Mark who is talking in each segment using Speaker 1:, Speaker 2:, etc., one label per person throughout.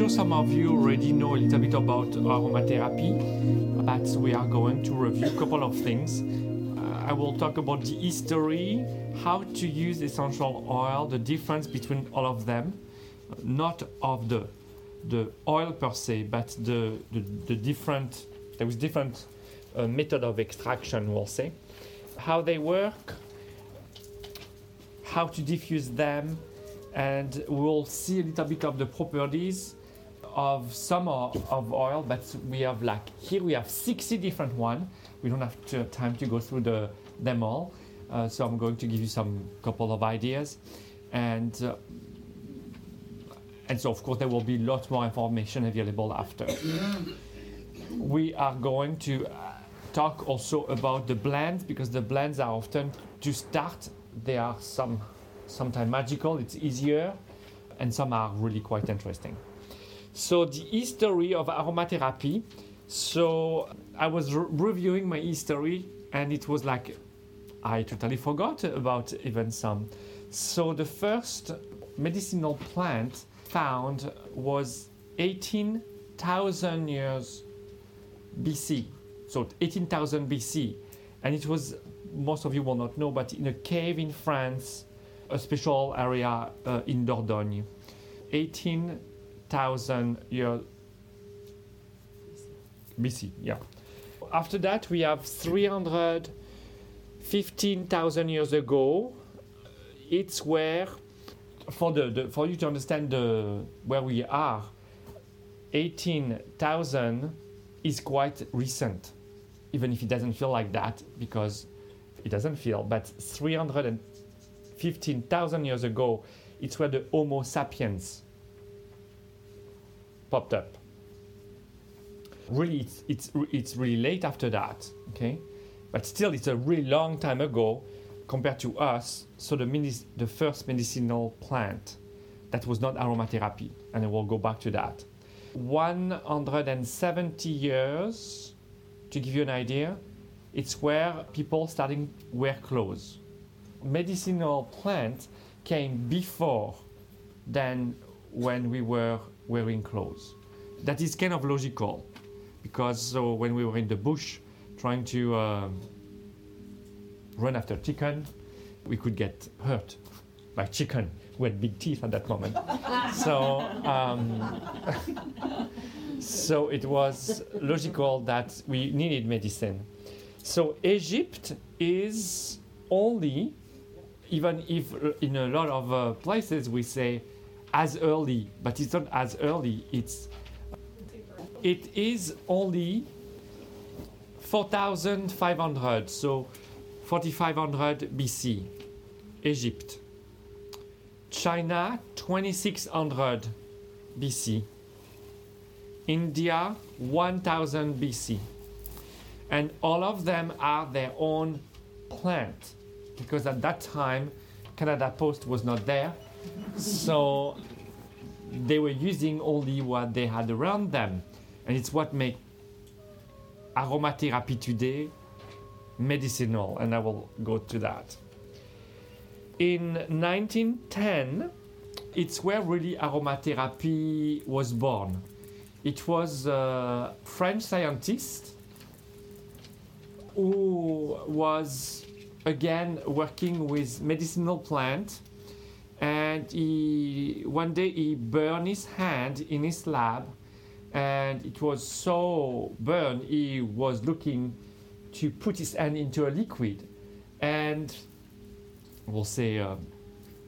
Speaker 1: sure some of you already know a little bit about aromatherapy, but we are going to review a couple of things. Uh, I will talk about the history, how to use essential oil, the difference between all of them, not of the the oil per se, but the the, the different there is different uh, method of extraction, we'll say, how they work, how to diffuse them, and we'll see a little bit of the properties of some of oil but we have like here we have 60 different one. We don't have to, time to go through the them all. Uh, so i'm going to give you some couple of ideas. And uh, and so of course there will be lots more information available after. We are going to uh, talk also about the blends because the blends are often to start they are some sometimes magical it's easier and some are really quite interesting so the history of aromatherapy. So i was re- reviewing my history and it was like i totally forgot about even some. So the first medicinal plant found was 18000 years bc so 18000 bc and it was most of you will not know but in a cave in france a special area uh, in dordogne 18000 years bc yeah. After that we have 315000 years ago it's where for the, the for you to understand the where we are 18000 is quite recent even if it doesn't feel like that because it doesn't feel but 315000 years ago it's where the homo sapiens popped up. Really it's it's it's really late after that okay? But still it's a really long time ago compared to us. So the the first medicinal plant that was not aromatherapy and I will go back to that. 170 years to give you an idea it's where people starting wear clothes. Medicinal plant came before than when we were wearing clothes. That is kind of logical because so when we were in the bush trying to um, run after chicken we could get hurt by chicken who had big teeth at that moment. So um, so it was logical that we needed medicine. So egypt is only even if in a lot of uh, places we say as early but it's not as early it's it is only 4500 so 4500 bc egypt. China 2600 bc india 1000 bc and all of them are their own plant because at that time canada post was not there so they were using only what they had around them. And it's what make aromatherapy today medicinal and i will go to that. In 1910 it's where really aromatherapy was born. It was a french scientist who was again working with medicinal plant and he one day he burned his hand in his lab and it was so burned he was looking to put his hand into a liquid. And we'll say uh,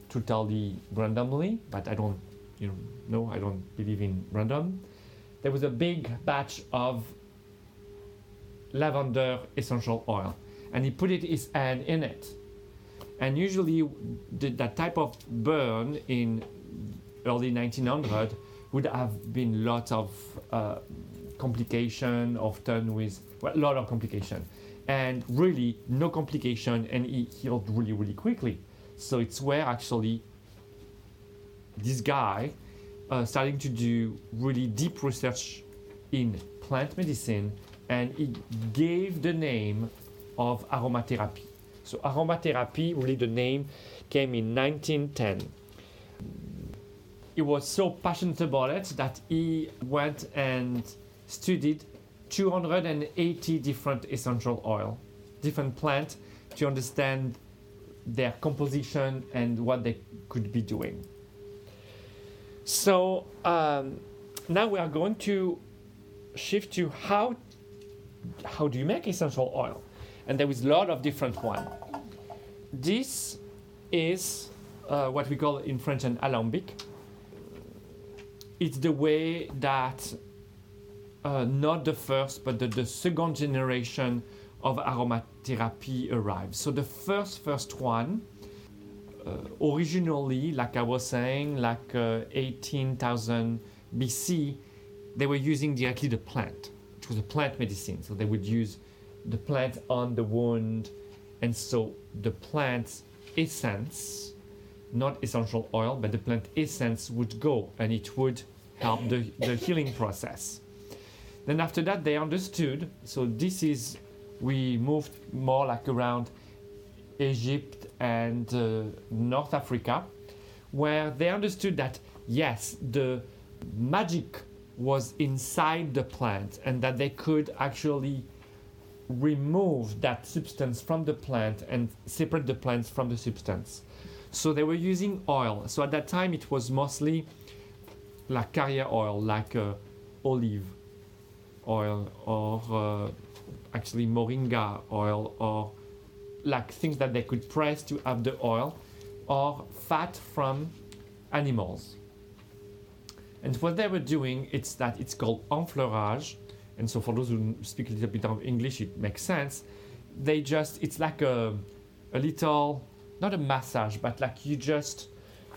Speaker 1: totally randomly but i don't you know no i don't believe in random. There was a big batch of lavender essential oil and he put it his hand in it and usually the, that type of burn in early 1900 would have been lots of uh, complication often with well, a lot of complication. And really no complication and he healed really really quickly. So it's where actually this guy uh, starting to do really deep research in plant medicine and he gave the name of aromatherapy so aromatherapy really the name came in 1910 he was so passionate about it that he went and studied 280 different essential oil, different plants to understand their composition and what they could be doing. So um, now we are going to shift to how how do you make essential oil, and there is a lot of different one. This is uh, what we call in French an alembic. It's the way that uh, not the first but the, the second generation of aromatherapy arrived. So the first first one, uh, originally, like I was saying, like uh, 18,000 BC, they were using directly the plant. It was a plant medicine, so they would use the plant on the wound, and so the plant essence, not essential oil, but the plant essence would go, and it would help the, the healing process. Then after that, they understood. So this is we moved more like around Egypt and uh, North Africa, where they understood that yes, the magic was inside the plant and that they could actually remove that substance from the plant and separate the plants from the substance. So they were using oil. So at that time, it was mostly like carrier oil, like uh, olive oil or uh, actually moringa oil or like things that they could press to have the oil or fat from animals. And what they were doing, it's that it's called enfleurage. And so for those who speak a little bit of English, it makes sense. They just, it's like a, a little, not a massage, but like you just,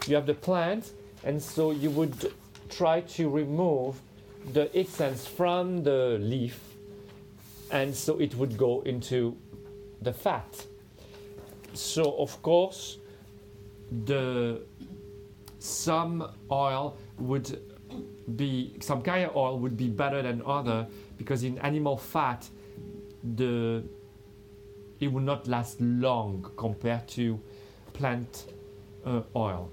Speaker 1: you have the plant, and so you would try to remove the essence from the leaf and so it would go into the fat. So of course, the some oil would be some carrier oil would be better than other because in animal fat the it will not last long compared to plant uh, oil.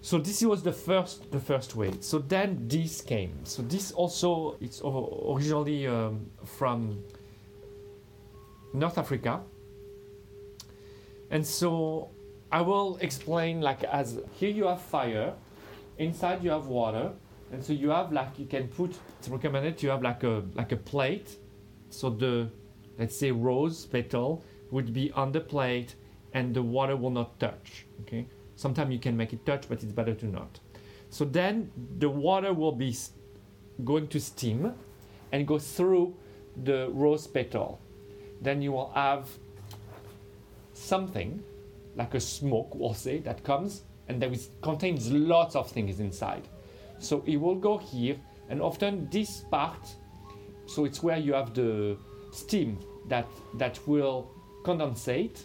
Speaker 1: So this was the first the first way. So then this came. So this also it's originally um, from North Africa. And so I will explain like as here you have fire, inside you have water, and so you have like you can put it's recommended you have like a like a plate. So the let's say rose petal would be on the plate and the water will not touch. Okay. Sometimes you can make it touch, but it's better to not. So then the water will be going to steam and go through the rose petal. Then you will have something like a smoke, we'll say, that comes and that contains lots of things inside. So it will go here, and often this part, so it's where you have the steam that that will condensate,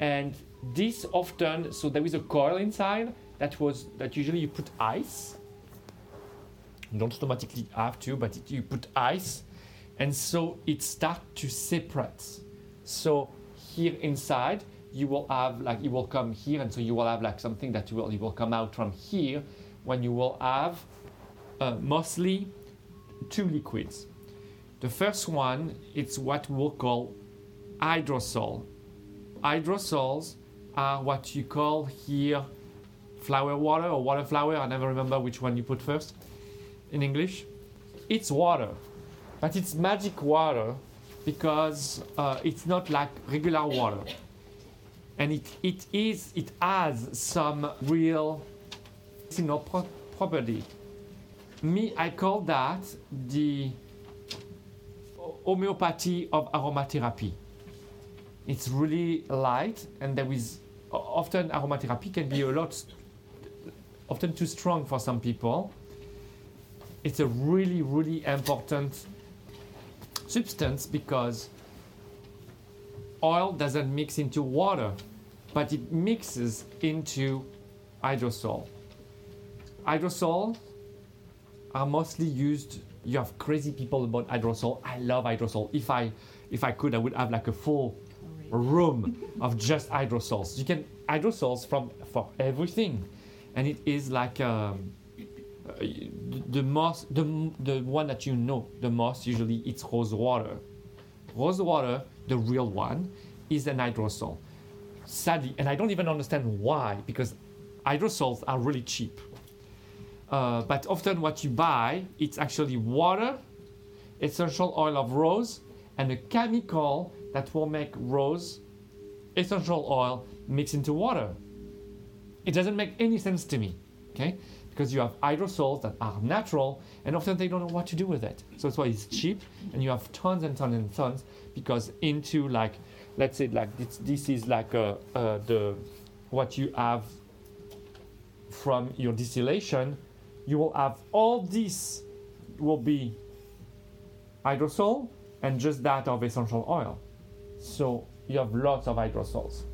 Speaker 1: and this often, so there is a coil inside that was that usually you put ice. You don't automatically have to, but it, you put ice, and so it starts to separate. So here inside, you will have like it will come here, and so you will have like something that will it will come out from here when you will have uh, mostly two liquids. The first one, it's what we'll call hydrosol. Hydrosols are what you call here flower water or water flower. I never remember which one you put first in English. It's water, but it's magic water because uh, it's not like regular water. And it, it is it has some real know, pro- property. Me, I call that the homeopathy of aromatherapy. It's really light, and there is often aromatherapy can be a lot, often too strong for some people. It's a really, really important substance because oil doesn't mix into water, but it mixes into hydrosol. Hydrosol are mostly used. You have crazy people about hydrosol. I love hydrosol. If I, if I could, I would have like a full room of just hydrosols. You can hydrosols from for everything, and it is like um, uh, the, most the, the one that you know the most usually it's rose water. Rose water, the real one, is an hydrosol. Sadly, and I don't even understand why because hydrosols are really cheap. Uh, but often what you buy, it's actually water, essential oil of rose, and a chemical that will make rose essential oil mixed into water. It doesn't make any sense to me, okay? Because you have hydrosols that are natural, and often they don't know what to do with it. So that's why it's cheap, and you have tons and tons and tons. Because into like, let's say like this, this is like uh, uh, the what you have from your distillation. You will have all this will be hydrosol and just that of essential oil. So you have lots of hydrosols.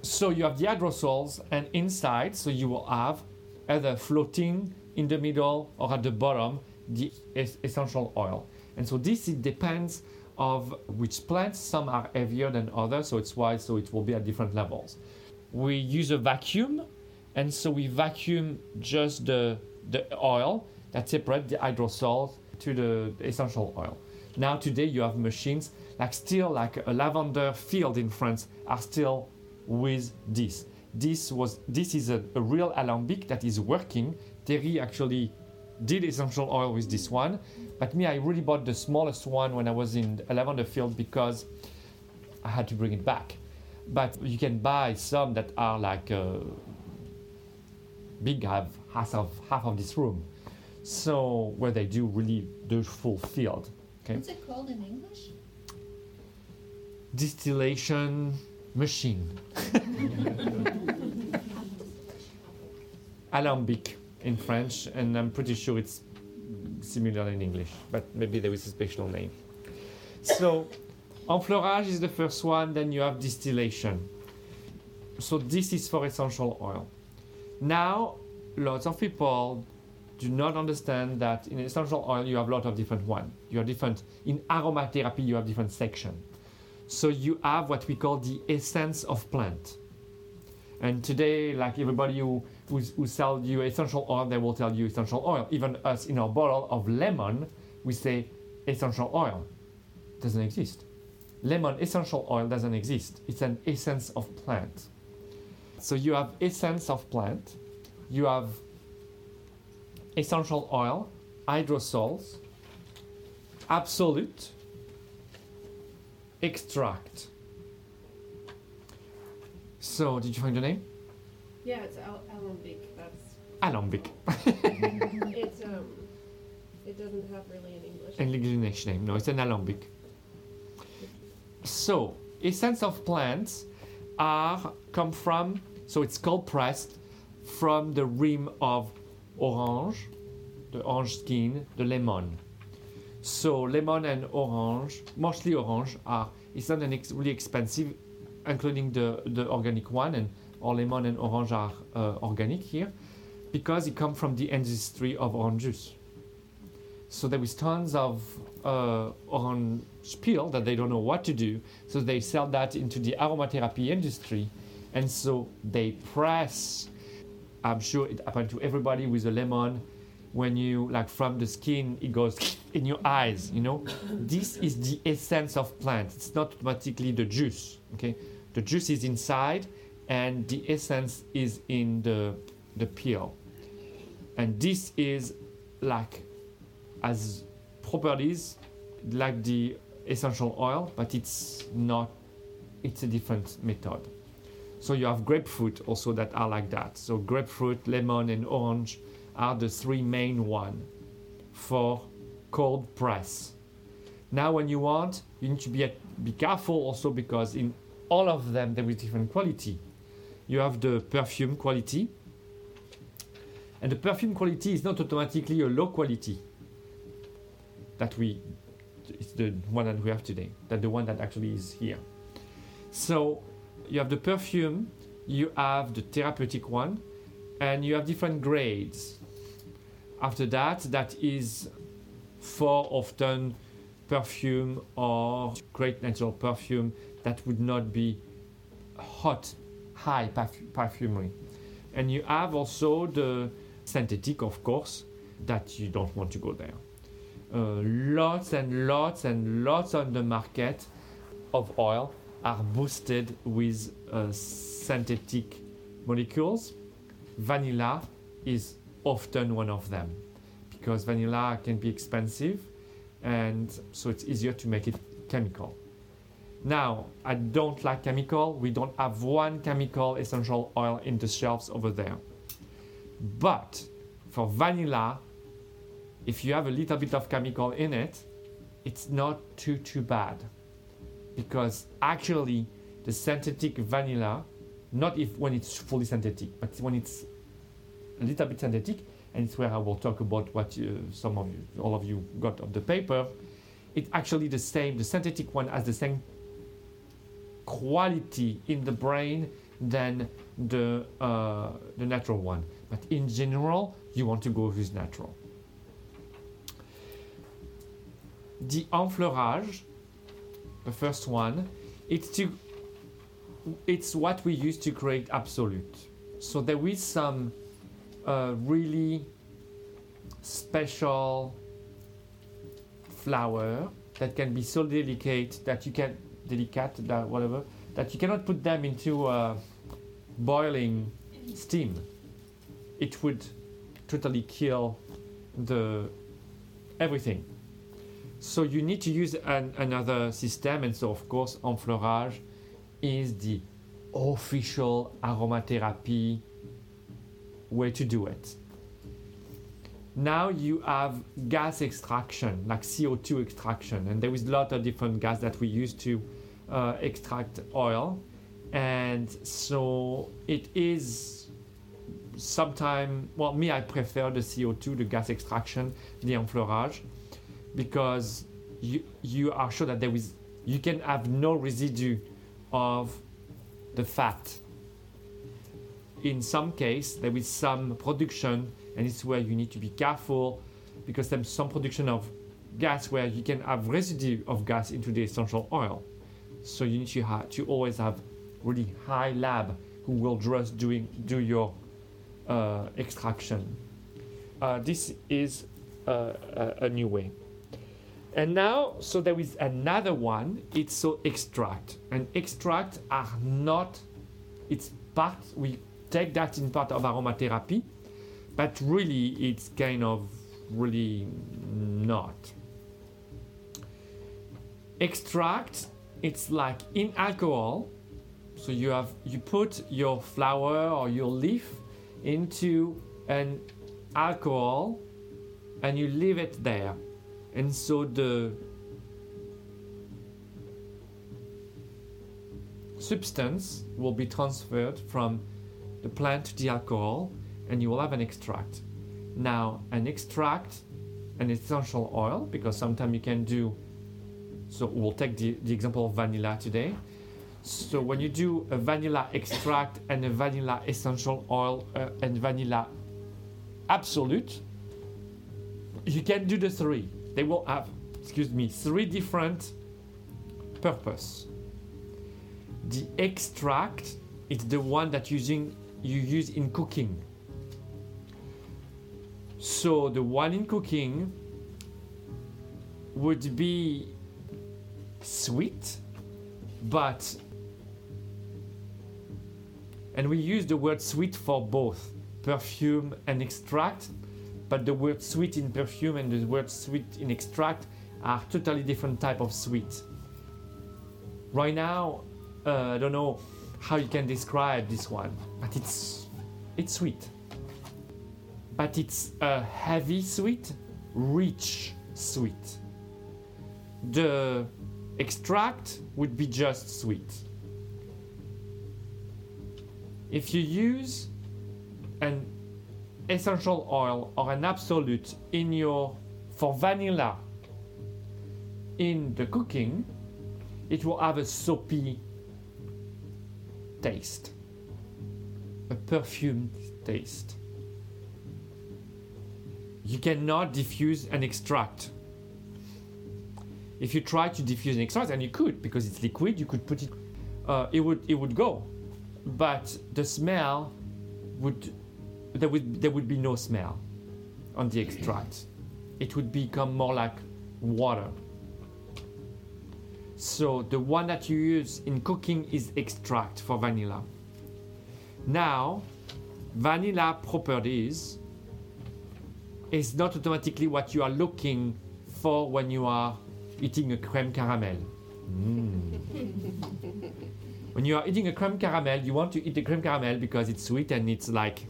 Speaker 1: So you have the hydrosols, and inside, so you will have either floating in the middle or at the bottom the es- essential oil. And so this it depends of which plants. Some are heavier than others, so it's why so it will be at different levels. We use a vacuum, and so we vacuum just the the oil that separate the hydrosols to the essential oil. Now today you have machines like still like a lavender field in France are still with this. This was this is a, a real alembic that is working. Terry actually did essential oil with this one, but me I really bought the smallest one when I was in lavender field because I had to bring it back. But you can buy some that are like uh, big, have half of half of this room. So where they do really the full field. Okay.
Speaker 2: What's it called in English?
Speaker 1: Distillation machine. alambic in French, and I'm pretty sure it's similar in English, but maybe there is a special name. So, enfleurage is the first one, then you have distillation. So, this is for essential oil. Now, lots of people do not understand that in essential oil you have a lot of different one. You have different in aromatherapy you have different section. So you have what we call the essence of plant. And today, like everybody who who, who sell you essential oil, they will tell you essential oil. Even us in our bottle of lemon, we say essential oil. Doesn't exist. Lemon essential oil doesn't exist. It's an essence of plant. So you have essence of plant, you have essential oil, hydrosols, absolute, extract. So, did you find the name?
Speaker 3: Yeah, it's al- alembic. That's
Speaker 1: Alembic.
Speaker 3: it's um, it doesn't have really an English.
Speaker 1: An English name. No, it's an alembic. So, essence of plants are come from. So it's cold pressed from the rim of orange, the orange skin, the lemon. So lemon and orange, mostly orange, are it's not an ex- really expensive, including the the organic one, and all lemon and orange are uh, organic here, because it come from the industry of orange juice. So there is tons of uh, orange peel that they don't know what to do, so they sell that into the aromatherapy industry, and so they press. I'm sure it happened to everybody with a lemon. When you like from the skin, it goes in your eyes. You know, this is the essence of plant. It's not automatically the juice. Okay, the juice is inside, and the essence is in the the peel. And this is like as properties like the essential oil, but it's not. It's a different method. So you have grapefruit also that are like that. So grapefruit, lemon, and orange are the three main one for cold press. Now, when you want, you need to be be careful also because in all of them there is different quality. You have the perfume quality, and the perfume quality is not automatically a low quality. That we, it's the one that we have today. That the one that actually is here. So you have the perfume, you have the therapeutic one, and you have different grades. After that, that is for often perfume or great natural perfume that would not be hot high perf- perfumery. And you have also the synthetic, of course, that you don't want to go there. Uh, lots and lots and lots on the market of oil are boosted with uh, synthetic molecules. Vanilla is often one of them because vanilla can be expensive and so it's easier to make it chemical. Now, I don't like chemical. We don't have one chemical essential oil in the shelves over there. But for vanilla, if you have a little bit of chemical in it, it's not too too bad. Because actually the synthetic vanilla, not if when it's fully synthetic, but when it's a little bit synthetic, and it's where I will talk about what you, some of you, all of you got of the paper. It's actually the same. The synthetic one has the same quality in the brain than the uh, the natural one. But in general, you want to go with natural. The enfleurage, the first one, it's to it's what we use to create absolute. So there is some uh, really special flower that can be so delicate that you can delicate that whatever that you cannot put them into uh, boiling steam. It would totally kill the everything. So you need to use an, another system, and so of course enfleurage is the official aromatherapy way to do it. Now you have gas extraction, like CO2 extraction, and there is a lot of different gas that we use to uh, extract oil, and so it is sometimes. Well, me, I prefer the CO2, the gas extraction, the enfleurage, because you you are sure that there is you can have no residue of the fat. In some case there is some production and it's where you need to be careful because there's some production of gas where you can have residue of gas into the essential oil. So you need to, have, to always have really high lab who will just doing do your uh, extraction. Uh, this is uh, a, a new way and now so there is another one it's so extract and extract are not it's part we take that in part of aromatherapy, but really it's kind of really not. Extract, it's like in alcohol. So you have you put your flower or your leaf into an alcohol and you leave it there. And so the substance will be transferred from the plant to the alcohol and you will have an extract. Now, an extract, an essential oil, because sometimes you can do, so we'll take the, the example of vanilla today. So when you do a vanilla extract and a vanilla essential oil uh, and vanilla absolute, you can do the three. They will have, excuse me, three different purpose. The extract is the one that using you use in cooking. So the one in cooking would be sweet, but and we use the word sweet for both perfume and extract, but the word sweet in perfume and the word sweet in extract are totally different type of sweet. Right now, uh, I don't know how you can describe this one, but it's it's sweet. But it's a heavy sweet, rich sweet. The extract would be just sweet. If you use an essential oil or an absolute in your for vanilla in the cooking, it will have a soapy taste, a perfumed taste. You cannot diffuse an extract. If you try to diffuse an extract, and you could because it's liquid, you could put it, uh, it would it would go. but the smell would there would there would be no smell on the extract. It would become more like water. So the one that you use in cooking is extract for vanilla. Now, vanilla properties is not automatically what you are looking for when you are eating a creme caramel. Mm. when you are eating a creme caramel, you want to eat the creme caramel because it's sweet and it's like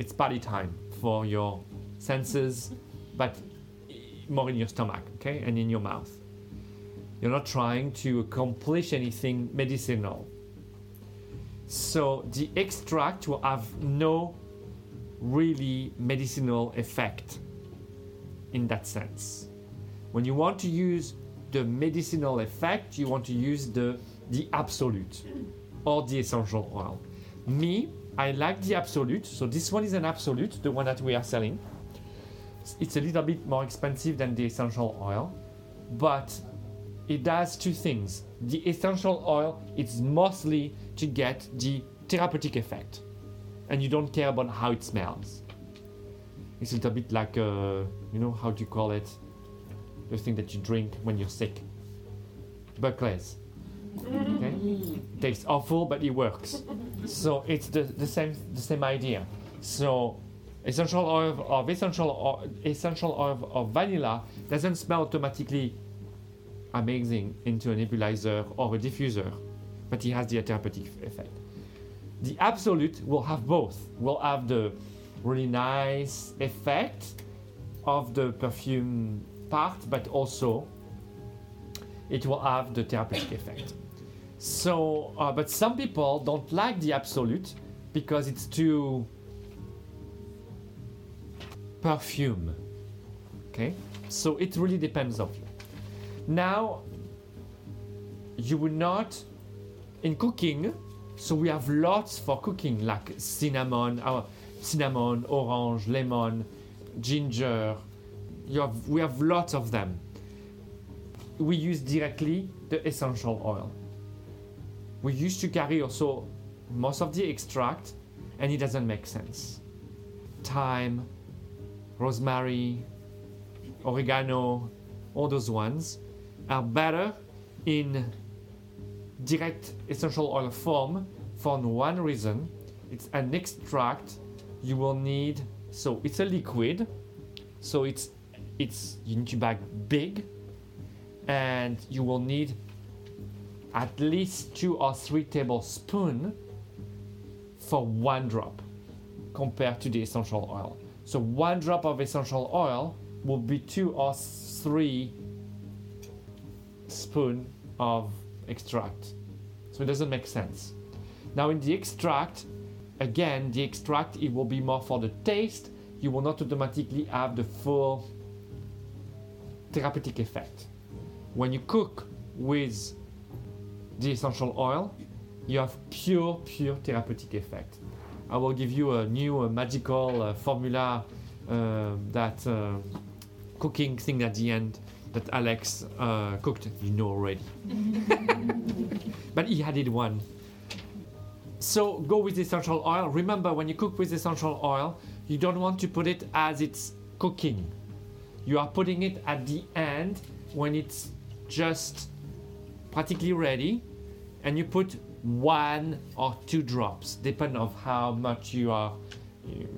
Speaker 1: it's party time for your senses, but more in your stomach, okay, and in your mouth. You're not trying to accomplish anything medicinal. So the extract will have no really medicinal effect in that sense. When you want to use the medicinal effect, you want to use the the absolute or the essential oil. Me, I like the absolute, so this one is an absolute, the one that we are selling. It's a little bit more expensive than the essential oil, but it does two things. The essential oil it's mostly to get the therapeutic effect, and you don't care about how it smells. It's a little bit like, uh, you know, how do you call it? The thing that you drink when you're sick. Buckley's. Okay? Tastes awful, but it works. So it's the, the same the same idea. So essential oil of essential oil, essential oil of vanilla doesn't smell automatically amazing into a nebulizer or a diffuser, but it has the therapeutic effect. The absolute will have both. Will have the really nice effect of the perfume part, but also it will have the therapeutic effect. So, uh, but some people don't like the absolute because it's too perfume. Okay, so it really depends of you. Now, you will not in cooking. So we have lots for cooking, like cinnamon, uh, cinnamon, orange, lemon, ginger. Have, we have lots of them. We use directly the essential oil. We used to carry also most of the extract, and it doesn't make sense. Thyme, rosemary, oregano, all those ones are better in direct essential oil form for one reason. It's an extract you will need so it's a liquid so it's it's you need to bag big and you will need at least two or three tablespoons for one drop compared to the essential oil. So one drop of essential oil will be two or three spoon of extract. So it doesn't make sense. Now in the extract again the extract it will be more for the taste. You will not automatically have the full therapeutic effect when you cook with the essential oil you have pure pure therapeutic effect i will give you a new uh, magical uh, formula uh, that uh, cooking thing at the end that alex uh, cooked you know already but he added one so go with essential oil. Remember, when you cook with essential oil, you don't want to put it as it's cooking. You are putting it at the end when it's just practically ready, and you put one or two drops, depending of how much you are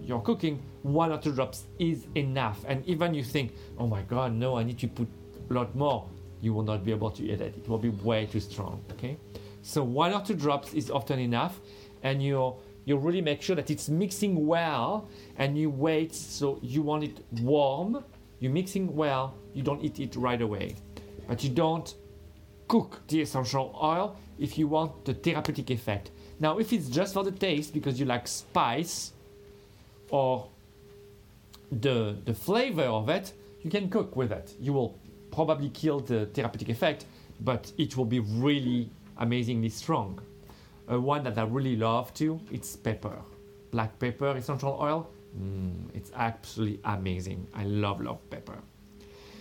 Speaker 1: you're cooking. One or two drops is enough. And even you think, oh my god, no, I need to put a lot more. You will not be able to eat it. It will be way too strong. Okay. So one or two drops is often enough, and you you really make sure that it's mixing well, and you wait. So you want it warm. You're mixing well. You don't eat it right away, but you don't cook the essential oil if you want the therapeutic effect. Now, if it's just for the taste because you like spice or the the flavor of it, you can cook with it. You will probably kill the therapeutic effect, but it will be really amazingly strong. Uh, one that I really love too, it's pepper. Black pepper, essential oil. Mm, it's absolutely amazing. I love love pepper.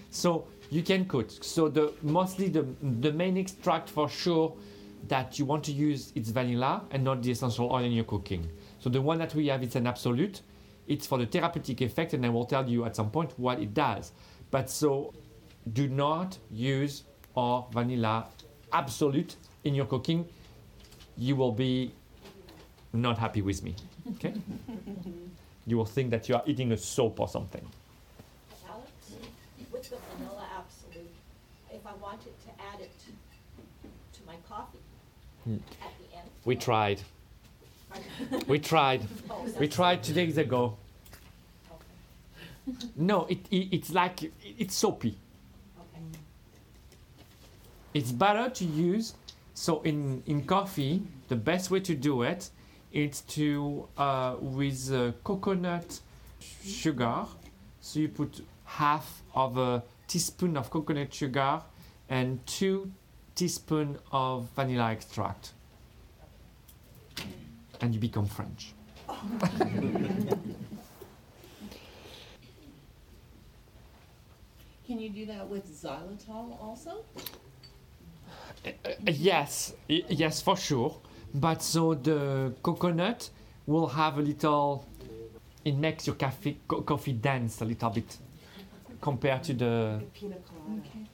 Speaker 1: So you can cook. So the mostly the the main extract for sure that you want to use it's vanilla and not the essential oil in your cooking. So the one that we have it's an absolute. It's for the therapeutic effect, and I will tell you at some point what it does. But so do not use our vanilla absolute in your cooking. You will be not happy with me. Okay? you will think that you are eating a soap or something.
Speaker 2: Alex, with the vanilla absolute, if I wanted to add it to my coffee
Speaker 1: Hmm.
Speaker 2: at the end.
Speaker 1: We tried. We tried. We tried two days ago. No, it, it it's like it's soapy. It's better to use. So in in coffee, the best way to do it is to uh, with uh, coconut sugar. So you put half of a teaspoon of coconut sugar and two teaspoon of vanilla extract, and you become French.
Speaker 4: Can you do that with xylitol also?
Speaker 1: Uh, yes, yes, for sure. But so the coconut will have a little. It makes your coffee co- coffee dance a little bit compared to the.
Speaker 3: Pina colada.
Speaker 4: Okay.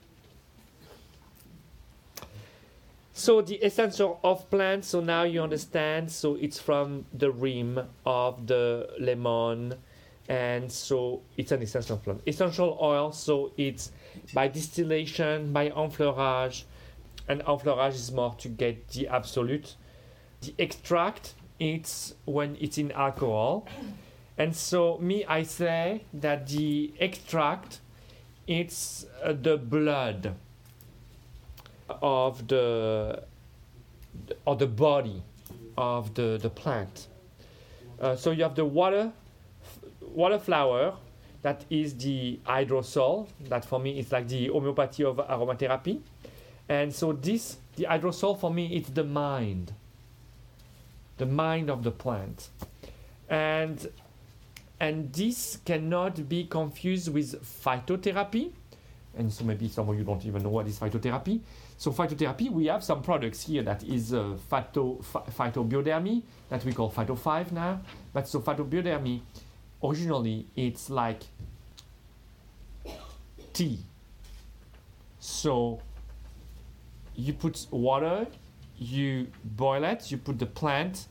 Speaker 1: So the essential of plants. So now you understand. So it's from the rim of the lemon, and so it's an essential plant. Essential oil. So it's by distillation, by enfleurage, and enfleurage is more to get the absolute. The extract, it's when it's in alcohol. And so me, I say that the extract, it's uh, the blood of the or the body of the the plant. Uh, so you have the water water flower that is the hydrosol that for me is like the homeopathy of aromatherapy. And so this the hydrosol for me it's the mind the mind of the plant. And and this cannot be confused with phytotherapy. And so maybe some of you don't even know what is phytotherapy so phytotherapy we have some products here that is uh, phyto, phy- phytobiodermy that we call phyto 5 now. But so phytobiodermy originally it's like tea. So you put water you boil it you put the plant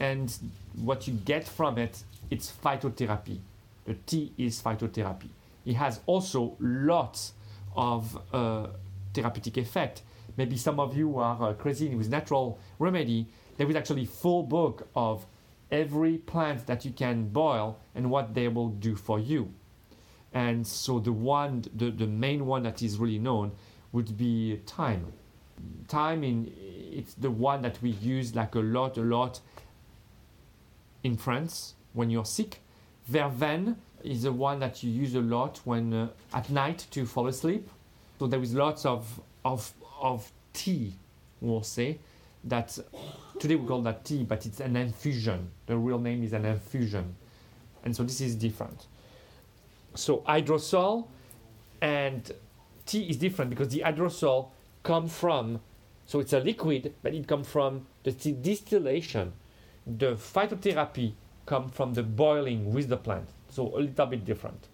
Speaker 1: and what you get from it it's phytotherapy. The tea is phytotherapy. It has also lots of uh, therapeutic effect. Maybe some of you are uh, crazy with natural remedy there is actually full book of every plant that you can boil and what they will do for you. And so the one the, the main one that is really known would be thyme. Thyme in it's the one that we use like a lot a lot in France when you're sick. Verveine is the one that you use a lot when uh, at night to fall asleep so there is lots of of of tea we'll say that today we call that tea but it's an infusion. The real name is an infusion. And so this is different. So hydrosol and tea is different because the hydrosol come from so it's a liquid but it comes from the distillation. The phytotherapy come from the boiling with the plant. So a little bit different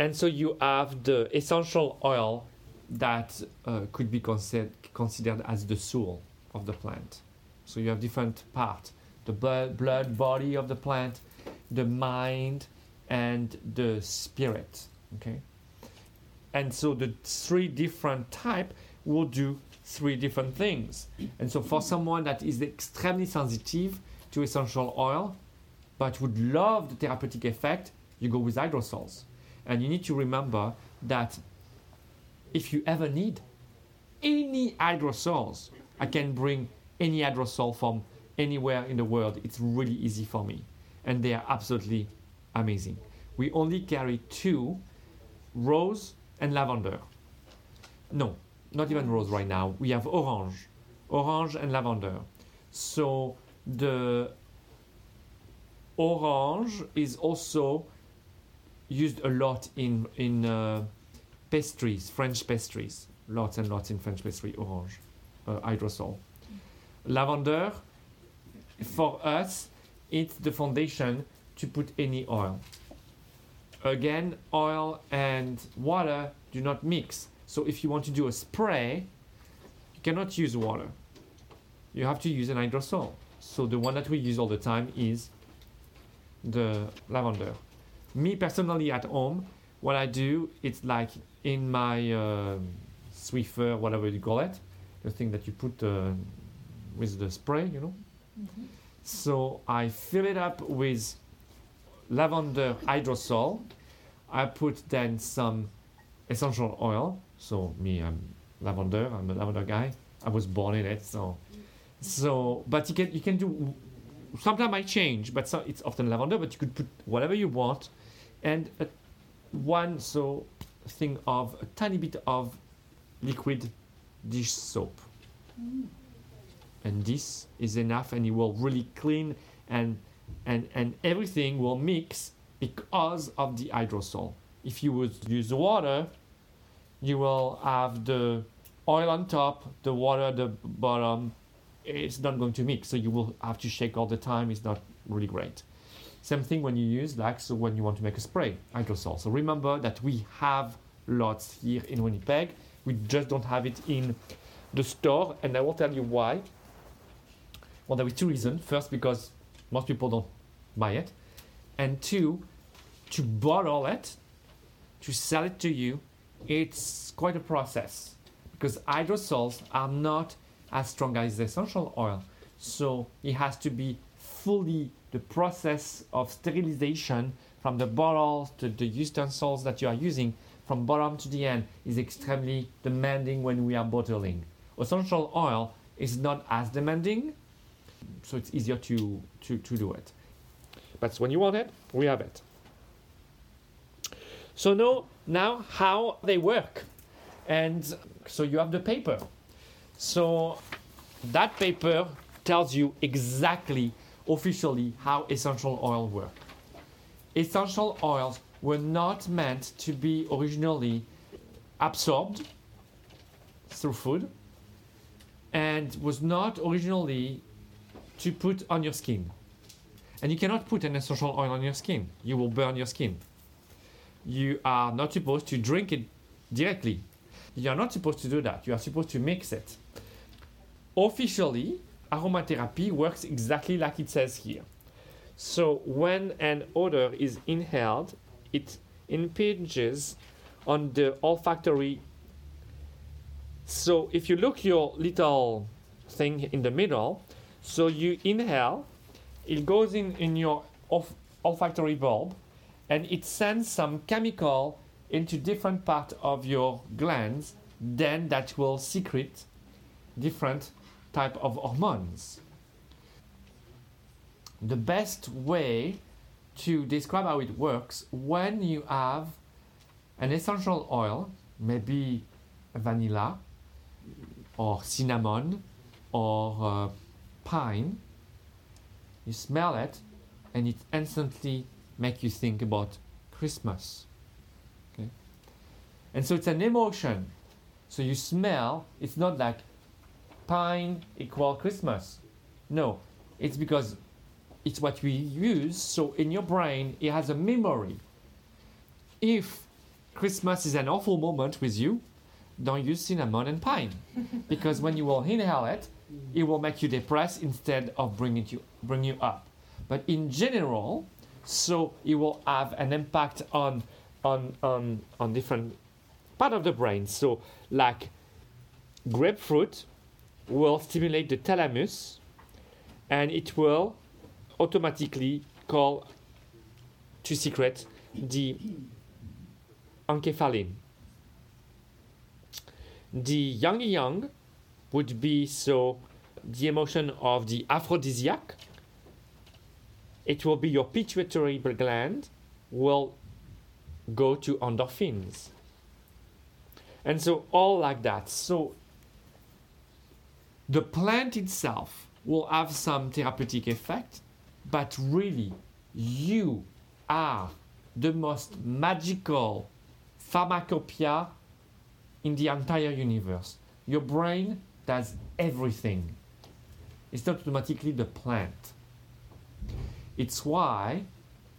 Speaker 1: and so you have the essential oil that uh, could be considered considered as the soul of the plant. So you have different parts. The blood, blood body of the plant the mind and the spirit okay? And so the three different type will do three different things. And so for someone that is extremely sensitive to essential oil but would love the therapeutic effect you go with hydrosols and you need to remember that if you ever need any hydrosols i can bring any hydrosol from anywhere in the world. It's really easy for me. And they are absolutely amazing. We only carry two rose and lavender. No not even rose right now. We have orange orange and lavender. So the orange is also used a lot in in uh, pastries french pastries lots and lots in french pastry orange uh, hydrosol. Lavender, for us, it's the foundation to put any oil. Again, oil and water do not mix. So if you want to do a spray, you cannot use water. You have to use an hydrosol. So the one that we use all the time is the lavender. Me personally at home, what I do, it's like in my uh, Swiffer, whatever you call it, the thing that you put uh, with the spray, you know. So I fill it up with lavender hydrosol. I put then some essential oil. So me, I'm lavender. I'm a lavender guy. I was born in it. So, so but you can you can do. Sometimes I change, but so it's often lavender. But you could put whatever you want, and a, one so thing of a tiny bit of liquid dish soap. Mm. And this is enough and it will really clean and and and everything will mix because of the hydrosol. If you would use water you will have the oil on top the water at the bottom. It's not going to mix so you will have to shake all the time. It's not really great same thing when you use like so when you want to make a spray hydrosol so remember that we have lots here in winnipeg we just don't have it in the store and i will tell you why well, there were two reasons. First, because most people don't buy it, and two, to bottle it, to sell it to you, it's quite a process because hydrosols are not as strong as essential oil. So it has to be fully the process of sterilization from the bottle to the utensils that you are using from bottom to the end is extremely demanding when we are bottling. Essential oil is not as demanding, so it's easier to, to, to do it. But when you want it, we have it. So now, now how they work. And so you have the paper. So that paper tells you exactly, officially, how essential oil work. Essential oils were not meant to be originally absorbed through food and was not originally to put on your skin. And you cannot put an essential oil on your skin. You will burn your skin. You are not supposed to drink it directly. You are not supposed to do that. You are supposed to mix it. Officially, aromatherapy works exactly like it says here. So when an odor is inhaled, it impinges on the olfactory. So if you look your little thing in the middle, so you inhale, it goes in, in your olf- olfactory bulb, and it sends some chemical into different part of your glands, then that will secrete different type of hormones. The best way to describe how it works when you have an essential oil, maybe vanilla or cinnamon or uh, pine, you smell it, and it instantly make you think about Christmas. Okay? And so it's an emotion. So you smell, it's not like pine equal Christmas. No, it's because it's what we use. So in your brain, it has a memory. If Christmas is an awful moment with you, don't use cinnamon and pine. because when you will inhale it, it will make you depressed instead of bringing you bring you up. But in general, so it will have an impact on on on on different part of the brain. So like grapefruit will stimulate the thalamus and it will automatically call to secrete the enkephalin. The ylang ylang would be so the emotion of the aphrodisiac. It will be your pituitary gland will go to endorphins. And so all like that. So the plant itself will have some therapeutic effect, but really you are the most magical pharmacopoeia in the entire universe. Your brain does everything. It's not automatically the plant. It's why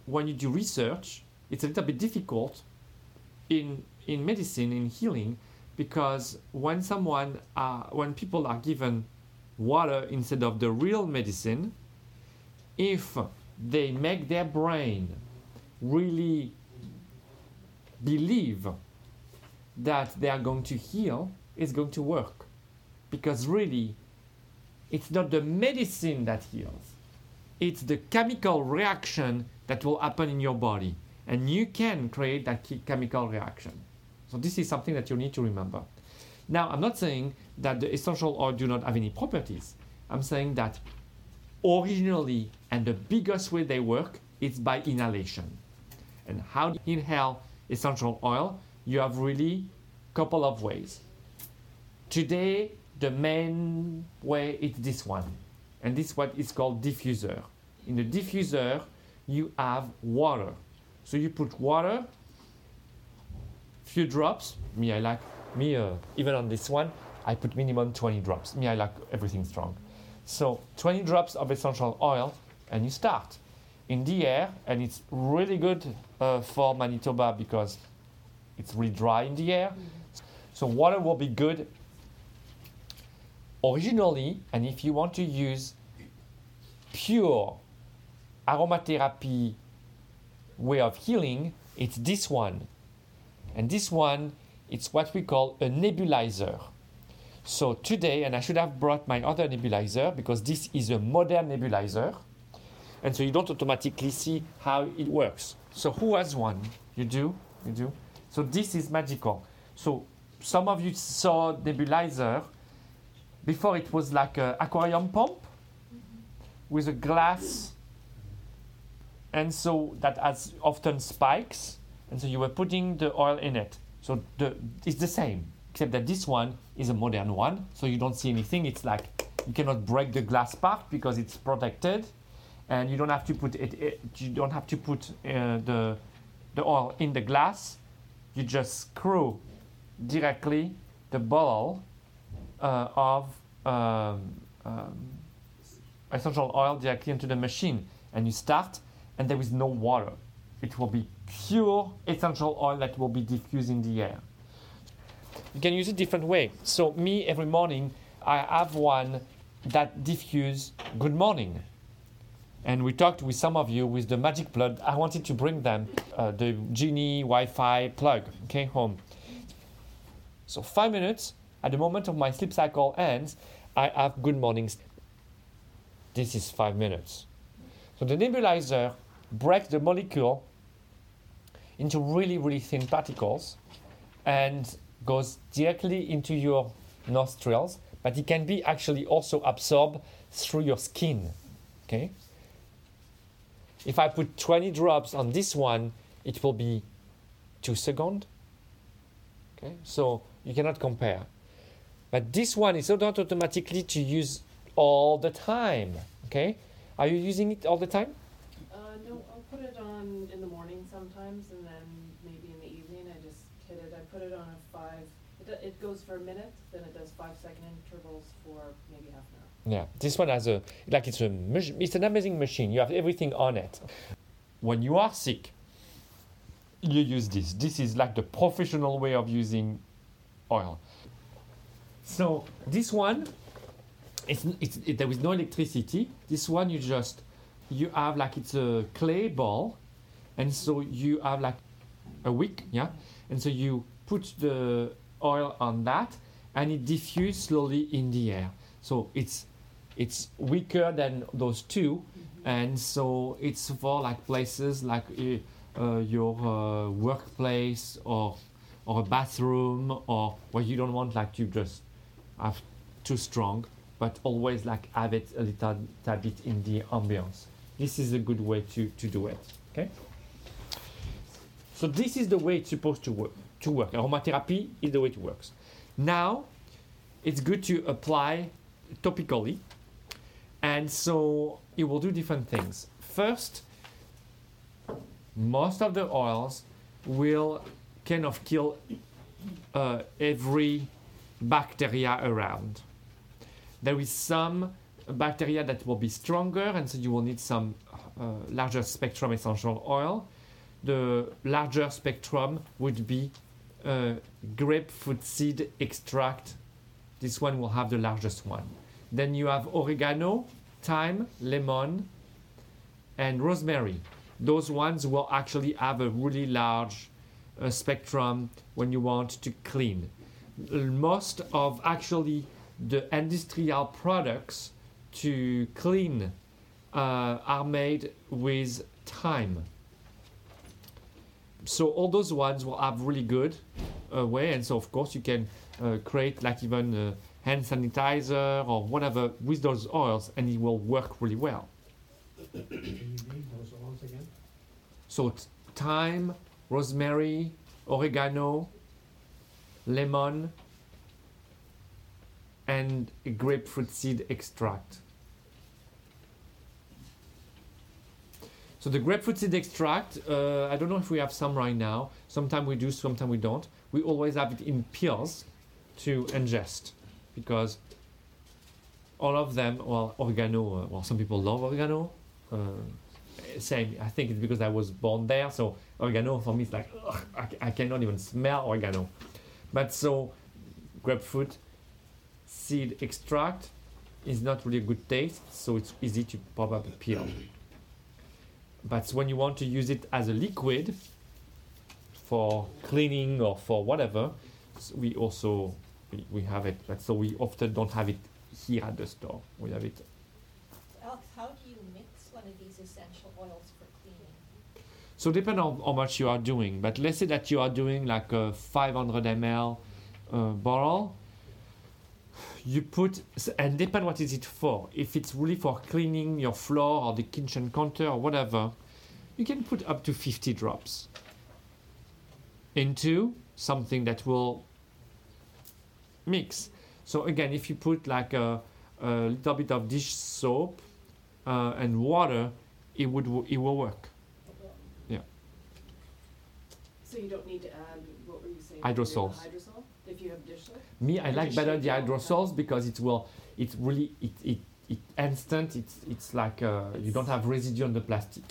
Speaker 1: when you do research, it's a little bit difficult in in medicine in healing because when someone uh, when people are given water instead of the real medicine, if they make their brain really believe that they are going to heal, it's going to work. Because really, it's not the medicine that heals, it's the chemical reaction that will happen in your body. And you can create that chemical reaction. So, this is something that you need to remember. Now, I'm not saying that the essential oil do not have any properties. I'm saying that originally and the biggest way they work is by inhalation. And how do you inhale essential oil? You have really couple of ways. Today, the main way is this one, and this what is called diffuser. In the diffuser, you have water. So you put water, few drops. Me, I like me uh, even on this one. I put minimum 20 drops. Me, I like everything strong. So 20 drops of essential oil, and you start in the air, and it's really good uh, for Manitoba because it's really dry in the air. So water will be good originally, and if you want to use pure aromatherapy way of healing, it's this one. And this one, it's what we call a nebulizer. So today, and I should have brought my other nebulizer because this is a modern nebulizer. And so you don't automatically see how it works. So who has one? You do? You do? So this is magical. So some of you saw nebulizer. Before it was like an aquarium pump with a glass. And so that has often spikes. And so you were putting the oil in it. So the, it's the same, except that this one is a modern one. So you don't see anything. It's like you cannot break the glass part because it's protected. And you don't have to put it, it you don't have to put uh, the, the oil in the glass. You just screw directly the bottle uh, of um, um, essential oil directly into the machine and you start and there is no water it will be pure essential oil that will be diffused in the air. You can use it different way. So me every morning i have one that diffuse good morning. And we talked with some of you with the magic plug i wanted to bring them uh, the Geeni wi-fi plug okay home. So five minutes. At the moment of my sleep cycle ends, I have good mornings. This is five minutes. So the nebulizer breaks the molecule into really, really thin particles and goes directly into your nostrils, but it can be actually also absorbed through your skin. Okay? If I put 20 drops on this one, it will be two seconds. Okay? So you cannot compare. But this one is not automatically to use all the time. Okay? Are you using it all the time?
Speaker 5: Uh, no, I'll put it on in the morning sometimes, and then maybe in the evening I just hit it. I put it on a five. It, goes for a minute, then it does five second intervals for maybe half an hour.
Speaker 1: Yeah, this one has a like it's a it's an amazing machine. You have everything on it. When you are sick, you use this. This is like the professional way of using oil. So this one, it's, it's it, there is no electricity. This one you just you have like it's a clay ball, and so you have like a wick, yeah, and so you put the oil on that, and it diffuses slowly in the air. So it's it's weaker than those two, and so it's for like places like uh, uh, your uh, workplace or or a bathroom or where you don't want like to just have too strong, but always like have it a little, little bit in the ambience. This is a good way to, to do it. Okay. So this is the way it's supposed to work. To work, aromatherapy is the way it works. Now, it's good to apply topically, and so it will do different things. First, most of the oils will kind of kill uh, every bacteria around. There is some bacteria that will be stronger, and so you will need some uh, larger spectrum essential oil. The larger spectrum would be uh, grapefruit seed extract. This one will have the largest one. Then you have oregano, thyme, lemon, and rosemary. Those ones will actually have a really large uh, spectrum when you want to clean. Most of actually the industrial products to clean uh, are made with thyme. So all those ones will have really good uh, way, and so of course you can uh, create like even uh, hand sanitizer or whatever with those oils, and it will work really well.
Speaker 6: Can you name those oils again?
Speaker 1: So thyme, rosemary, oregano, lemon, and grapefruit seed extract. So the grapefruit seed extract, uh, I don't know if we have some right now. Sometimes we do, sometimes we don't. We always have it in pills to ingest because all of them, well, oregano, uh, well, some people love oregano. Uh, same, I think it's because I was born there. So oregano for me is like, ugh, I, I cannot even smell oregano. But so grapefruit seed extract is not really a good taste, so it's easy to pop up a pill. But when you want to use it as a liquid for cleaning or for whatever, we also we, we have it. But so we often don't have it here at the store. We have it.
Speaker 2: Alex, how do you mix one of these essential oils for cleaning?
Speaker 1: So depend on how much you are doing. But let's say that you are doing like a 500 ml uh, bottle. You put and depend what is it for. If it's really for cleaning your floor or the kitchen counter or whatever, you can put up to 50 drops into something that will mix. So again, if you put like a, a little bit of dish soap uh, and water, it would it will work. Yeah.
Speaker 5: So you don't need to add, what were you saying?
Speaker 1: Hydrosols.
Speaker 5: Hydrosol, if you have dish soap?
Speaker 1: Me, I like better the hydrosols because it will, it really, it, it, it instant. It's, it's like uh, you don't have residue on the plastic.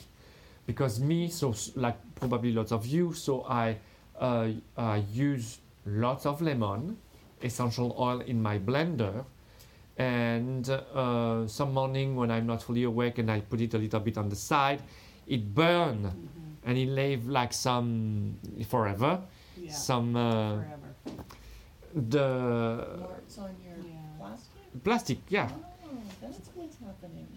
Speaker 1: Because me, so like probably lots of you, so I, uh, use lots of lemon, essential oil in my blender, and uh, some morning when I'm not fully awake and I put it a little bit on the side, it burn
Speaker 4: Mm-hmm.
Speaker 1: and it leave like some forever,
Speaker 4: Yeah,
Speaker 1: some uh,
Speaker 4: forever.
Speaker 1: The
Speaker 4: Marks on your
Speaker 3: Yeah.
Speaker 4: plastic?
Speaker 1: plastic, yeah.
Speaker 4: Oh, that's what's happening.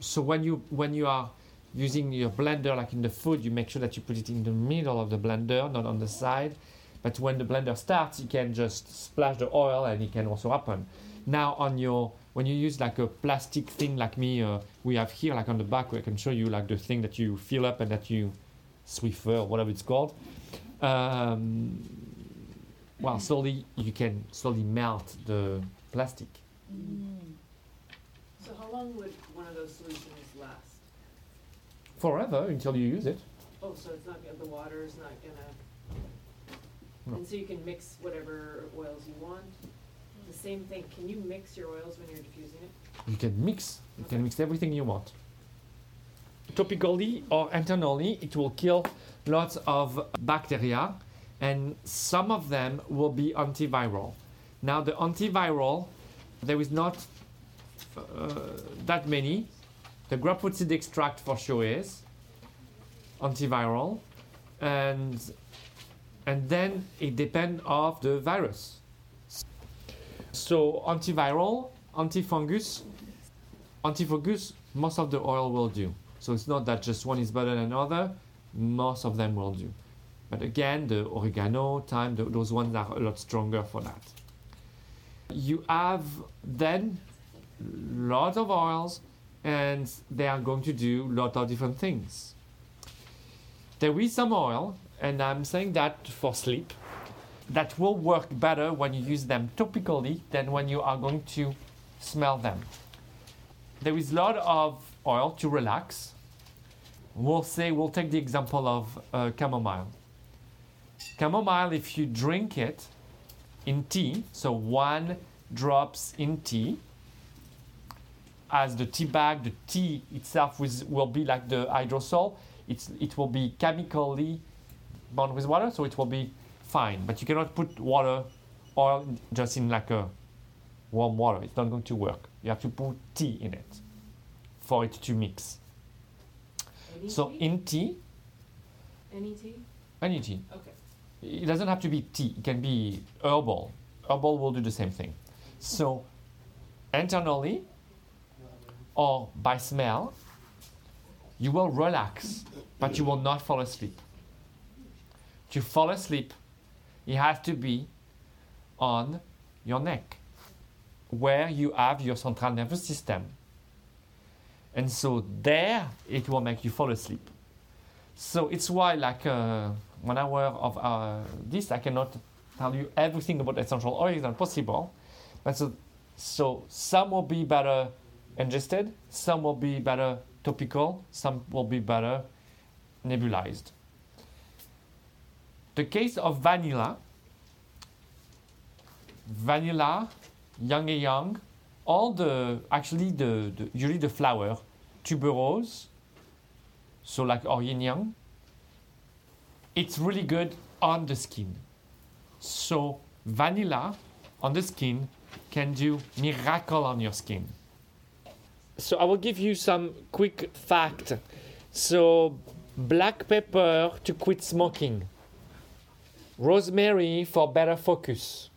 Speaker 1: So when you when you are using your blender like in the food, you make sure that you put it in the middle of the blender, not on the side. But when the blender starts, you can just splash the oil, and it can also happen. Now on your when you use like a plastic thing like me, uh, we have here like on the back, we can show you like the thing that you fill up and that you Swiffer or whatever it's called. Um, well, slowly you can slowly melt the plastic.
Speaker 4: Mm.
Speaker 5: So how long would one of those solutions last?
Speaker 1: forever until you use it.
Speaker 5: Oh, so it's not, gonna- the water is not gonna,
Speaker 1: No.
Speaker 5: and so you can mix whatever oils you want? The same thing, can you mix your oils when you're diffusing it?
Speaker 1: You can mix. You can mix everything you want. Topically or internally, it will kill lots of bacteria, and some of them will be antiviral. Now, the antiviral, there is not uh, that many. The grapefruit seed extract for sure is antiviral, and and then it depends of the virus. So antiviral, antifungus, antifungus, most of the oil will do. So it's not that just one is better than another, most of them will do. But again, the oregano, thyme, th- those ones are a lot stronger for that. You have then lots of oils and they are going to do a lot of different things. There is some oil, and I'm saying that for sleep, that will work better when you use them topically than when you are going to smell them. There is a lot of oil to relax. We'll say, we'll take the example of uh, chamomile. Chamomile, if you drink it in tea, so one drops in tea. As the tea bag, the tea itself will be like the hydrosol. It's, it will be chemically bound with water, so it will be fine. But you cannot put water, oil just in like a warm water. It's not going to work. You have to put tea in it for it to mix.
Speaker 5: Any
Speaker 1: So
Speaker 5: tea?
Speaker 1: in tea,
Speaker 5: Any tea?
Speaker 1: any tea.
Speaker 5: Okay.
Speaker 1: It doesn't have to be tea. It can be herbal. Herbal will do the same thing. So internally or by smell, you will relax, but you will not fall asleep. To fall asleep, it has to be on your neck, where you have your central nervous system. And so there, it will make you fall asleep. So it's why, like uh, one hour of uh, this, I cannot tell you everything about essential oils not possible. But so, so some will be better ingested, some will be better topical, some will be better nebulized. The case of vanilla, vanilla, young and young, all the actually the, the usually the flower, tuberose, so like or yang, it's really good on the skin. So vanilla on the skin can do miracle on your skin. So I will give you some quick fact. So black pepper to quit smoking. Rosemary for better focus.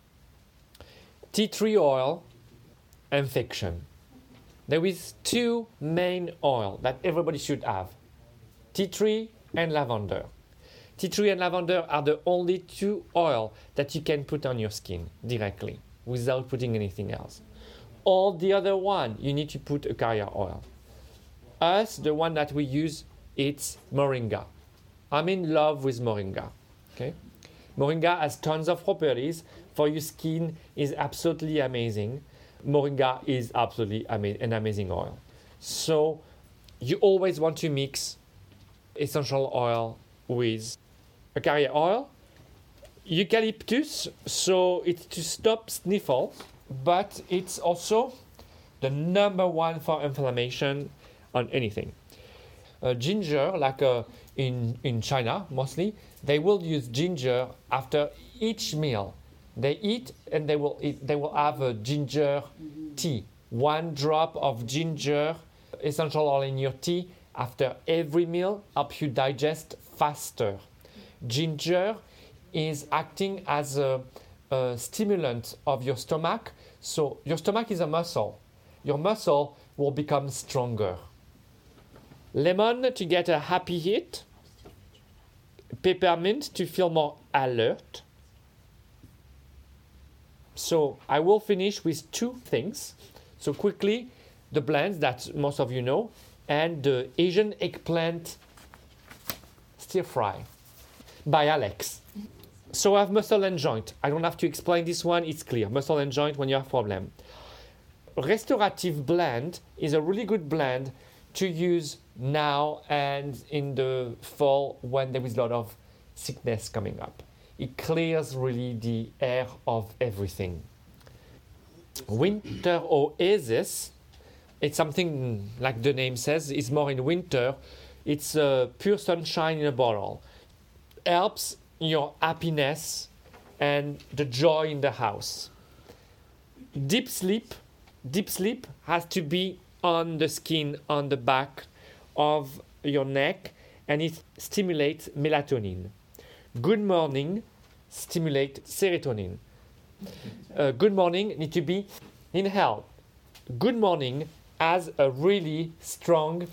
Speaker 1: Tea tree oil, infection. There is two main oil that everybody should have. Tea tree and lavender. Tea tree and lavender are the only two oil that you can put on your skin directly without putting anything else. All the other one you need to put a carrier oil. Us, the one that we use, it's moringa. I'm in love with moringa. Okay, moringa has tons of properties for your skin. is absolutely amazing. Moringa is absolutely ama- an amazing oil. So you always want to mix essential oil with a carrier oil, eucalyptus, so it's to stop sniffle, but it's also the number one for inflammation on anything. Uh, ginger, like uh, in in China mostly, they will use ginger after each meal. They eat and they will eat, they will have a ginger tea. One drop of ginger essential oil in your tea after every meal helps you digest faster. Ginger is acting as a, a stimulant of your stomach. So your stomach is a muscle. Your muscle will become stronger. Lemon to get a happy hit. Peppermint to feel more alert. So I will finish with two things. So quickly, the blends that most of you know, and the Asian eggplant stir fry by Alex. So I have muscle and joint. I don't have to explain this one, it's clear. Muscle and joint when you have problem. Restorative blend is a really good blend to use now and in the fall when there is a lot of sickness coming up. It clears really the air of everything. Winter oasis, it's something like the name says, it's more in winter. It's uh, pure sunshine in a bottle. Helps your happiness and the joy in the house. Deep sleep, deep sleep has to be on the skin, on the back of your neck, and it stimulates melatonin. Good morning stimulate serotonin. Uh, good morning need to be inhaled. Good morning has a really strong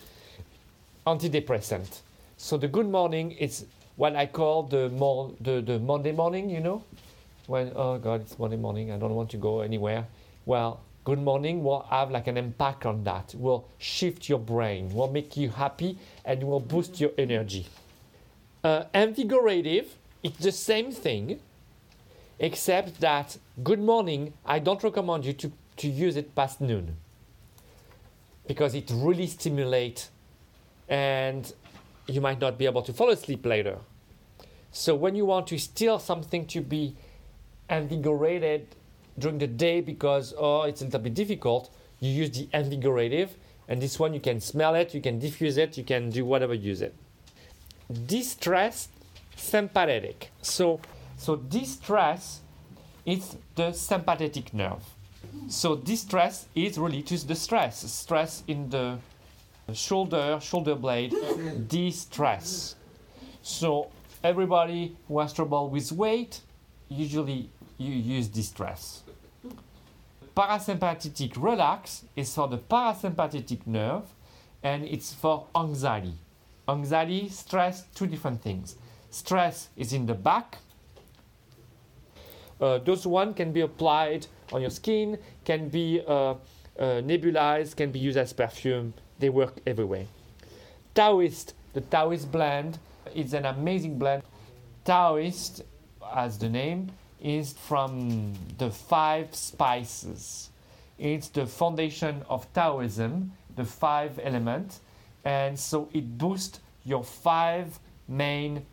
Speaker 1: antidepressant. So the good morning is what I call the mor- the, the Monday morning, you know? When oh god, it's Monday morning, I don't want to go anywhere. Well, good morning will have like an impact on that. Will shift your brain, will make you happy and will boost your energy. Uh, invigorative, it's the same thing, except that good morning, I don't recommend you to, to use it past noon because it really stimulates and you might not be able to fall asleep later. So when you want to steal something to be invigorated during the day because oh it's a little bit difficult, you use the invigorative, and this one you can smell it, you can diffuse it, you can do whatever you use it. Distress sympathetic. So so distress is the sympathetic nerve. So distress is related to the stress, stress in the shoulder, shoulder blade, distress. So everybody who has trouble with weight, usually you use distress. Parasympathetic relax is for the parasympathetic nerve and it's for anxiety. Anxiety, stress, two different things. Stress is in the back. Uh, those one can be applied on your skin, can be uh, uh, nebulized, can be used as perfume. They work everywhere. Taoist, the Taoist blend, is an amazing blend. Taoist, as the name, is from the five spices. It's the foundation of Taoism, the five elements, and so it boosts your five main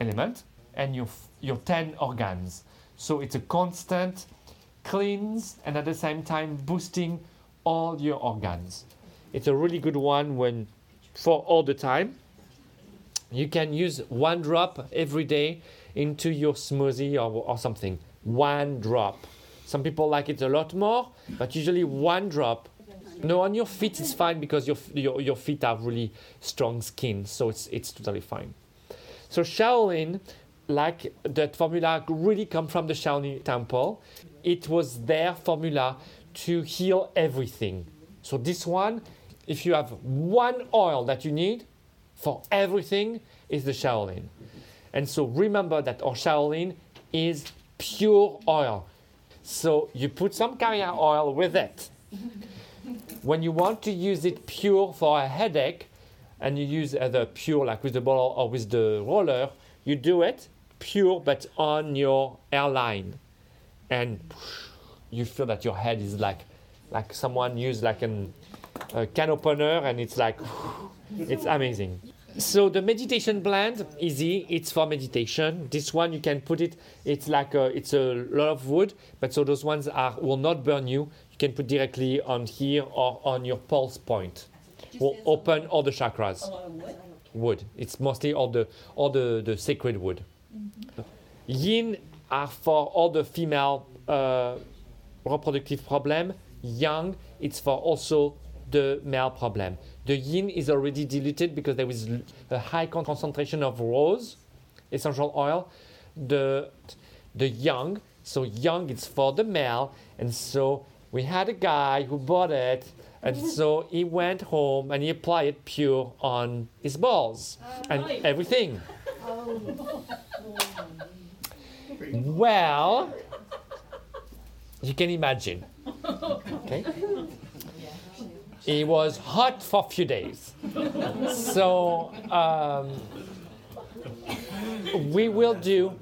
Speaker 1: elements and your your ten organs. So it's a constant cleanse and at the same time boosting all your organs. It's a really good one when for all the time. You can use one drop every day into your smoothie or, or something. One drop. Some people like it a lot more, but usually one drop. No, on your feet it's fine because your, your, your feet have really strong skin, so it's, it's totally fine. So Shaolin, like that formula really come from the Shaolin temple. It was their formula to heal everything. So this one, if you have one oil that you need for everything, is the Shaolin. And so remember that our Shaolin is pure oil. So you put some carrier oil with it. when you want to use it pure for a headache, and you use either pure like with the ball or with the roller, you do it pure but on your airline, and you feel that your head is like like someone used like an, a can opener, and it's like it's amazing. So the meditation blend, easy. It's for meditation. This one you can put it. It's like a, it's a lot of wood, but so those ones are will not burn you. You can put directly on here or on your pulse point. Will open all the chakras. Wood. It's mostly all the all the, the sacred wood. Yin are for all the female uh, reproductive problem. Yang, it's for also the male problem. The yin is already diluted because there is a high concentration of rose essential oil. The the yang, so yang is for the male, and so we had a guy who bought it, and mm-hmm. so he went home and he applied it pure on his balls oh, and everything. Well, you can imagine. Okay. It was hot for a few days. So um, we will do.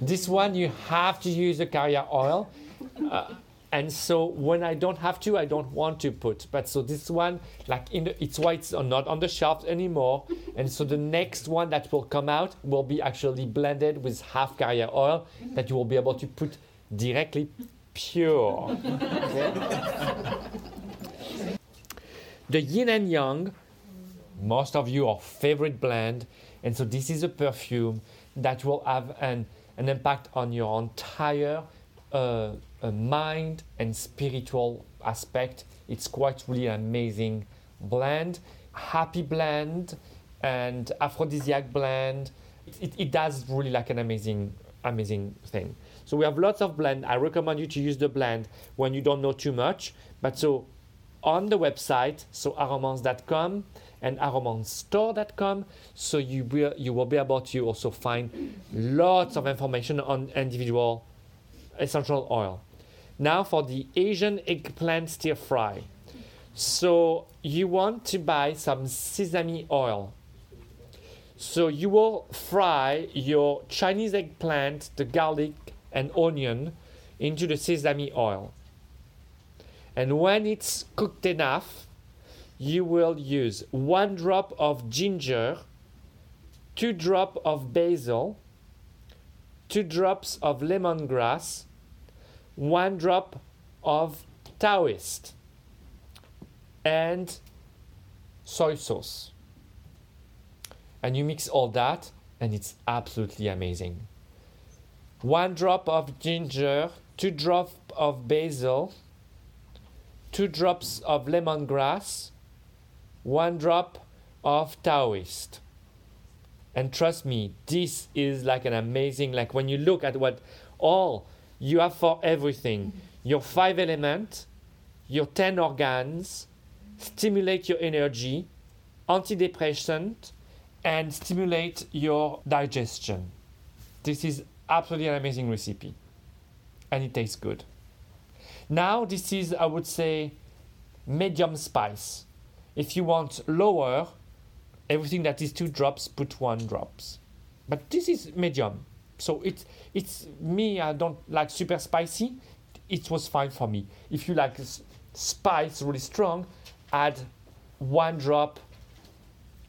Speaker 1: This one you have to use a carrier oil. Uh, and so when I don't have to, I don't want to put. But so this one, like in the, it's why it's not on the shelf anymore. And so the next one that will come out will be actually blended with half carrier oil that you will be able to put directly pure. Okay? the yin and yang, most of you are favorite blend, and so this is a perfume that will have an, an impact on your entire uh, uh, mind and spiritual aspect. It's quite really an amazing blend, happy blend, and aphrodisiac blend. It, it does really like an amazing, amazing thing. So we have lots of blend. I recommend you to use the blend when you don't know too much. But so on the website, so aromance.com and aromancestore.com, so you will you will be able to also find lots of information on individual essential oil. Now for the Asian eggplant stir fry. So you want to buy some sesame oil. So you will fry your Chinese eggplant, the garlic and onion into the sesame oil. And when it's cooked enough, you will use one drop of ginger, two drop of basil, two drops of lemongrass, one drop of Taoist, and soy sauce. And you mix all that, and it's absolutely amazing. One drop of ginger, two drops of basil, two drops of lemongrass, one drop of Taoist. And trust me, this is like an amazing, like when you look at what all you have for everything your five elements, your 10 organs, stimulate your energy, antidepressant, and stimulate your digestion. This is absolutely an amazing recipe. And it tastes good. Now, this is, I would say, medium spice. If you want lower, everything that is two drops, put one drops. But this is medium. So it's it's me. I don't like super spicy. It was fine for me. If you like spice really strong, add one drop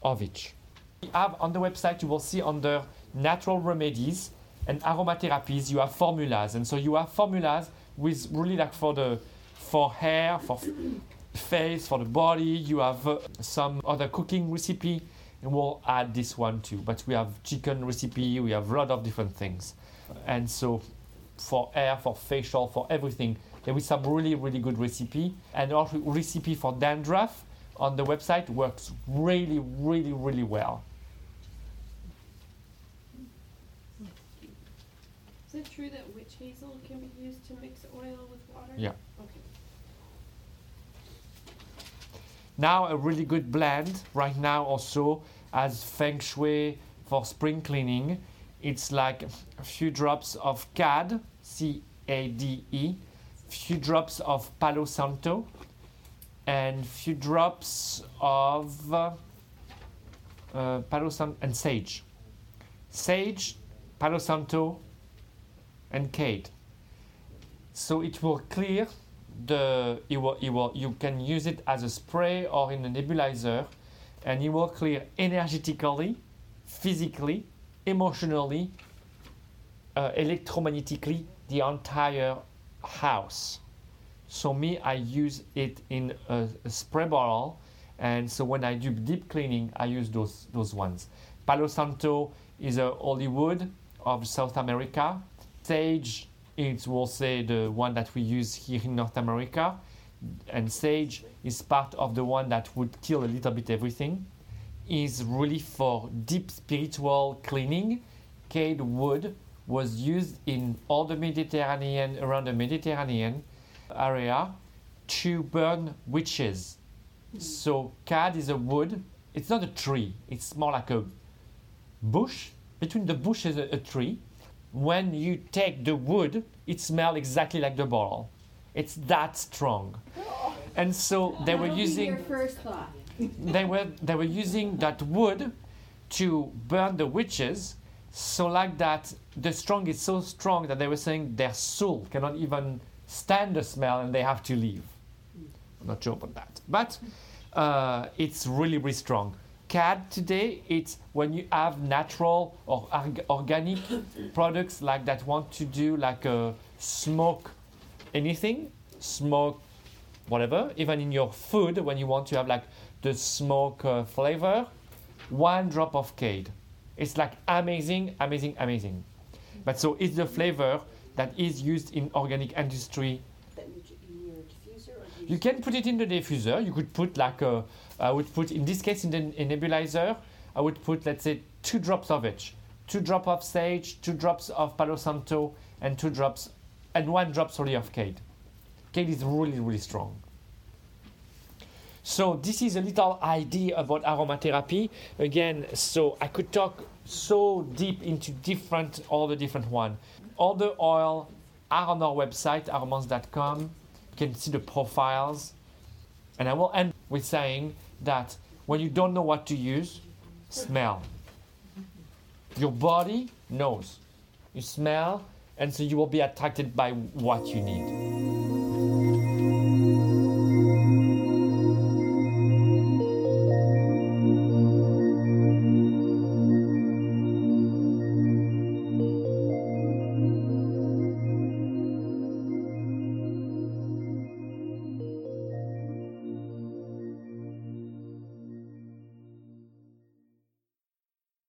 Speaker 1: of each. We have on the website you will see under natural remedies and aromatherapies you have formulas, and so you have formulas with really like for the for hair, for face, for the body. You have uh, some other cooking recipe, and we'll add this one too. But we have chicken recipe. We have a lot of different things, and so for hair, for facial, for everything, there is some really really good recipe, and also recipe for dandruff on the website works really really really well.
Speaker 3: Is it true that witch hazel can be used to mix oil with water?
Speaker 1: Yeah.
Speaker 3: Okay.
Speaker 1: Now a really good blend right now also as feng shui for spring cleaning. It's like a few drops of Cade, C A D E, few drops of Palo Santo, and few drops of uh, uh, Palo Santo and sage. Sage, Palo Santo, and Cade. So it will clear the it will, it will, you can use it as a spray or in a nebulizer and it will clear energetically physically emotionally uh, electromagnetically the entire house. So me i use it in a, a spray bottle and so when i do deep cleaning i use those those ones. Palo santo is a holy wood of south america sage it will say the one that we use here in North America, and sage is part of the one that would kill a little bit everything. Is really for deep spiritual cleaning. Cade wood was used in all the Mediterranean around the Mediterranean area to burn witches. Hmm. So cade is a wood. It's not a tree. It's more like a bush. Between the bush is a, a tree when you take the wood, it smells exactly like the bottle. It's that strong. And so they were
Speaker 7: That'll
Speaker 1: using
Speaker 7: first
Speaker 1: they were they were using that wood to burn the witches. So like that, the strong is so strong that they were saying their soul cannot even stand the smell and they have to leave. I'm not sure about that, but uh, it's really really strong. Cade today, it's when you have natural or org- organic products like that want to do like a smoke anything, smoke whatever, even in your food when you want to have like the smoke uh, flavor, one drop of Cade. It's like amazing, amazing, amazing. But so it's the flavor that is used in organic industry
Speaker 2: That you, in your diffuser or do
Speaker 1: you can put it in the diffuser. You could put like a, I would put in this case in the in nebulizer. I would put let's say two drops of each, two drops of sage, two drops of Palo Santo, and two drops, and one drop sorry of Cade. Cade is really really strong. So this is a little idea about aromatherapy. Again, so I could talk so deep into different all the different one. All the oil are on our website aromance.com. You can see the profiles. And I will end with saying that when you don't know what to use, smell. Your body knows. You smell, and so you will be attracted by what you need.